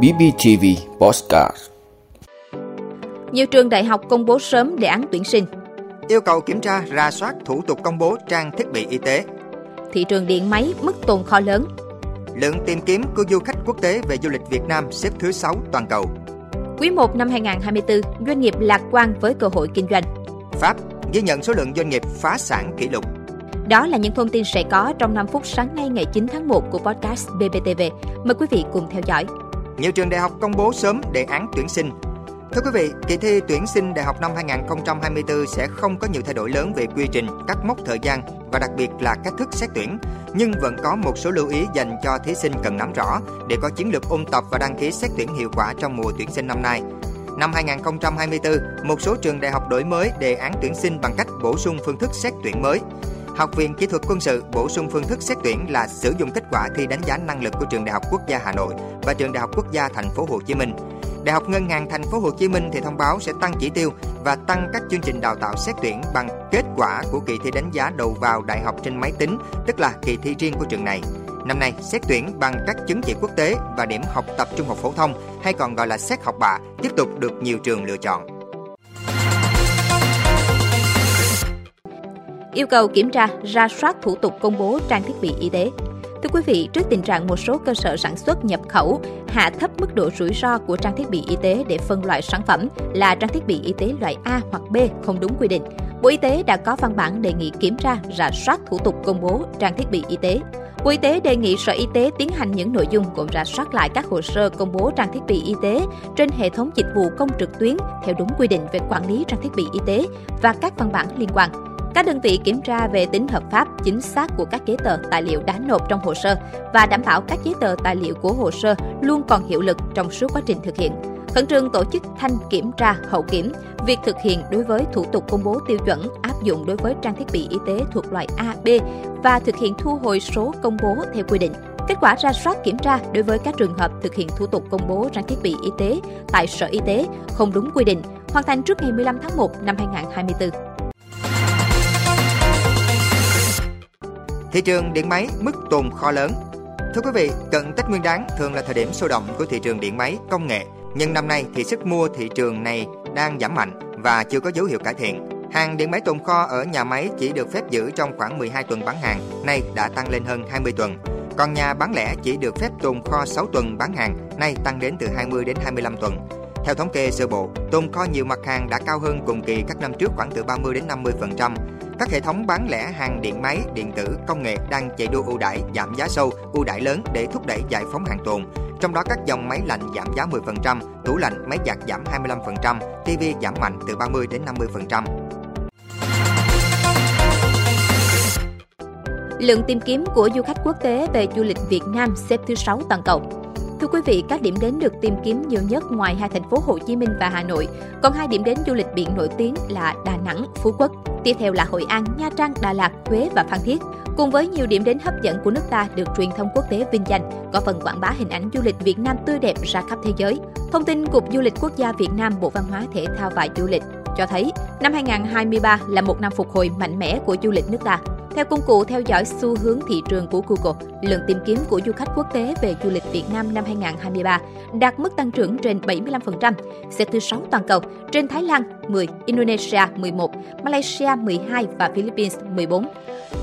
BBTV Postcard Nhiều trường đại học công bố sớm đề án tuyển sinh. Yêu cầu kiểm tra, ra soát thủ tục công bố trang thiết bị y tế. Thị trường điện máy mức tồn kho lớn. Lượng tìm kiếm của du khách quốc tế về du lịch Việt Nam xếp thứ 6 toàn cầu. Quý 1 năm 2024, doanh nghiệp lạc quan với cơ hội kinh doanh. Pháp ghi nhận số lượng doanh nghiệp phá sản kỷ lục. Đó là những thông tin sẽ có trong 5 phút sáng nay ngày 9 tháng 1 của podcast BBTV. Mời quý vị cùng theo dõi. Nhiều trường đại học công bố sớm đề án tuyển sinh. Thưa quý vị, kỳ thi tuyển sinh đại học năm 2024 sẽ không có nhiều thay đổi lớn về quy trình, các mốc thời gian và đặc biệt là cách thức xét tuyển, nhưng vẫn có một số lưu ý dành cho thí sinh cần nắm rõ để có chiến lược ôn tập và đăng ký xét tuyển hiệu quả trong mùa tuyển sinh năm nay. Năm 2024, một số trường đại học đổi mới đề án tuyển sinh bằng cách bổ sung phương thức xét tuyển mới. Học viện Kỹ thuật Quân sự bổ sung phương thức xét tuyển là sử dụng kết quả thi đánh giá năng lực của trường Đại học Quốc gia Hà Nội và trường Đại học Quốc gia Thành phố Hồ Chí Minh. Đại học Ngân hàng Thành phố Hồ Chí Minh thì thông báo sẽ tăng chỉ tiêu và tăng các chương trình đào tạo xét tuyển bằng kết quả của kỳ thi đánh giá đầu vào đại học trên máy tính, tức là kỳ thi riêng của trường này. Năm nay, xét tuyển bằng các chứng chỉ quốc tế và điểm học tập trung học phổ thông hay còn gọi là xét học bạ tiếp tục được nhiều trường lựa chọn. Yêu cầu kiểm tra, ra soát thủ tục công bố trang thiết bị y tế. Thưa quý vị, trước tình trạng một số cơ sở sản xuất nhập khẩu hạ thấp mức độ rủi ro của trang thiết bị y tế để phân loại sản phẩm là trang thiết bị y tế loại A hoặc B không đúng quy định, Bộ Y tế đã có văn bản đề nghị kiểm tra, rà soát thủ tục công bố trang thiết bị y tế. Bộ Y tế đề nghị Sở Y tế tiến hành những nội dung gồm rà soát lại các hồ sơ công bố trang thiết bị y tế trên hệ thống dịch vụ công trực tuyến theo đúng quy định về quản lý trang thiết bị y tế và các văn bản liên quan. Các đơn vị kiểm tra về tính hợp pháp, chính xác của các giấy tờ tài liệu đã nộp trong hồ sơ và đảm bảo các giấy tờ tài liệu của hồ sơ luôn còn hiệu lực trong suốt quá trình thực hiện. Khẩn trương tổ chức thanh kiểm tra hậu kiểm, việc thực hiện đối với thủ tục công bố tiêu chuẩn áp dụng đối với trang thiết bị y tế thuộc loại A, B và thực hiện thu hồi số công bố theo quy định. Kết quả ra soát kiểm tra đối với các trường hợp thực hiện thủ tục công bố trang thiết bị y tế tại Sở Y tế không đúng quy định, hoàn thành trước ngày 15 tháng 1 năm 2024. Thị trường điện máy mức tồn kho lớn. Thưa quý vị, cận Tết Nguyên đán thường là thời điểm sôi động của thị trường điện máy công nghệ, nhưng năm nay thì sức mua thị trường này đang giảm mạnh và chưa có dấu hiệu cải thiện. Hàng điện máy tồn kho ở nhà máy chỉ được phép giữ trong khoảng 12 tuần bán hàng, nay đã tăng lên hơn 20 tuần. Còn nhà bán lẻ chỉ được phép tồn kho 6 tuần bán hàng, nay tăng đến từ 20 đến 25 tuần. Theo thống kê sơ bộ, tồn kho nhiều mặt hàng đã cao hơn cùng kỳ các năm trước khoảng từ 30 đến 50%. Các hệ thống bán lẻ hàng điện máy, điện tử, công nghệ đang chạy đua ưu đãi, giảm giá sâu, ưu đãi lớn để thúc đẩy giải phóng hàng tồn. Trong đó các dòng máy lạnh giảm giá 10%, tủ lạnh, máy giặt giảm 25%, TV giảm mạnh từ 30 đến 50%. Lượng tìm kiếm của du khách quốc tế về du lịch Việt Nam xếp thứ 6 toàn cầu. Thưa quý vị, các điểm đến được tìm kiếm nhiều nhất ngoài hai thành phố Hồ Chí Minh và Hà Nội, còn hai điểm đến du lịch biển nổi tiếng là Đà Nẵng, Phú Quốc. Tiếp theo là Hội An, Nha Trang, Đà Lạt, Huế và Phan Thiết. Cùng với nhiều điểm đến hấp dẫn của nước ta được truyền thông quốc tế vinh danh, có phần quảng bá hình ảnh du lịch Việt Nam tươi đẹp ra khắp thế giới. Thông tin Cục Du lịch Quốc gia Việt Nam Bộ Văn hóa Thể thao và Du lịch cho thấy năm 2023 là một năm phục hồi mạnh mẽ của du lịch nước ta. Theo công cụ theo dõi xu hướng thị trường của Google, lượng tìm kiếm của du khách quốc tế về du lịch Việt Nam năm 2023 đạt mức tăng trưởng trên 75%, xếp thứ 6 toàn cầu, trên Thái Lan 10, Indonesia 11, Malaysia 12 và Philippines 14.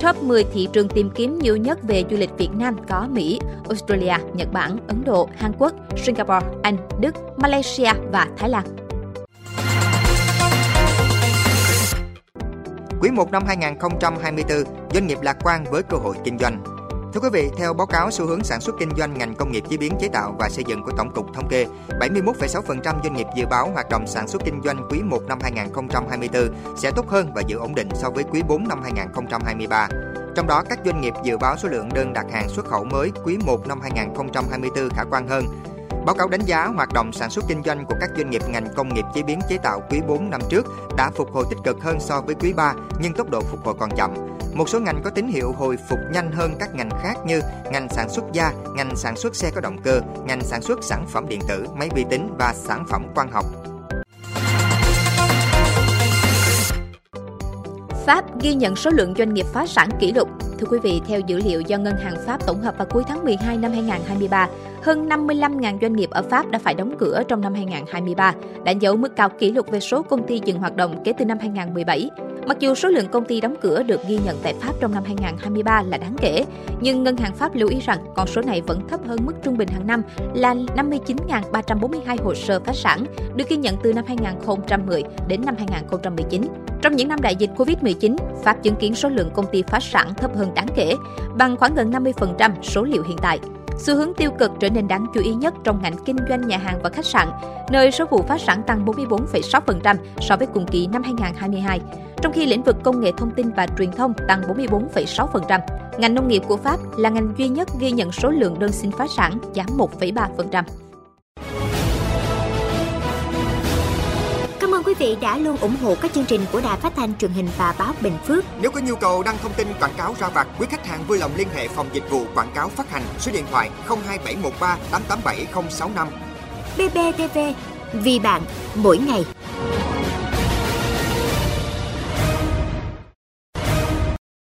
Top 10 thị trường tìm kiếm nhiều nhất về du lịch Việt Nam có Mỹ, Australia, Nhật Bản, Ấn Độ, Hàn Quốc, Singapore, Anh, Đức, Malaysia và Thái Lan. Quý 1 năm 2024, doanh nghiệp lạc quan với cơ hội kinh doanh. Thưa quý vị, theo báo cáo xu hướng sản xuất kinh doanh ngành công nghiệp chế biến chế tạo và xây dựng của Tổng cục Thống kê, 71,6% doanh nghiệp dự báo hoạt động sản xuất kinh doanh quý 1 năm 2024 sẽ tốt hơn và giữ ổn định so với quý 4 năm 2023. Trong đó, các doanh nghiệp dự báo số lượng đơn đặt hàng xuất khẩu mới quý 1 năm 2024 khả quan hơn, Báo cáo đánh giá hoạt động sản xuất kinh doanh của các doanh nghiệp ngành công nghiệp chế biến chế tạo quý 4 năm trước đã phục hồi tích cực hơn so với quý 3, nhưng tốc độ phục hồi còn chậm. Một số ngành có tín hiệu hồi phục nhanh hơn các ngành khác như ngành sản xuất da, ngành sản xuất xe có động cơ, ngành sản xuất sản phẩm điện tử, máy vi tính và sản phẩm quang học. Pháp ghi nhận số lượng doanh nghiệp phá sản kỷ lục thưa quý vị, theo dữ liệu do Ngân hàng Pháp tổng hợp vào cuối tháng 12 năm 2023, hơn 55.000 doanh nghiệp ở Pháp đã phải đóng cửa trong năm 2023, đánh dấu mức cao kỷ lục về số công ty dừng hoạt động kể từ năm 2017. Mặc dù số lượng công ty đóng cửa được ghi nhận tại Pháp trong năm 2023 là đáng kể, nhưng Ngân hàng Pháp lưu ý rằng con số này vẫn thấp hơn mức trung bình hàng năm là 59.342 hồ sơ phá sản, được ghi nhận từ năm 2010 đến năm 2019. Trong những năm đại dịch Covid-19, Pháp chứng kiến số lượng công ty phá sản thấp hơn đáng kể, bằng khoảng gần 50% số liệu hiện tại. Xu hướng tiêu cực trở nên đáng chú ý nhất trong ngành kinh doanh nhà hàng và khách sạn, nơi số vụ phá sản tăng 44,6% so với cùng kỳ năm 2022, trong khi lĩnh vực công nghệ thông tin và truyền thông tăng 44,6%. Ngành nông nghiệp của Pháp là ngành duy nhất ghi nhận số lượng đơn xin phá sản giảm 1,3%. Cảm ơn quý vị đã luôn ủng hộ các chương trình của Đài Phát thanh truyền hình và báo Bình Phước. Nếu có nhu cầu đăng thông tin quảng cáo ra vặt, quý khách hàng vui lòng liên hệ phòng dịch vụ quảng cáo phát hành số điện thoại 02713 887065. BBTV, vì bạn, mỗi ngày.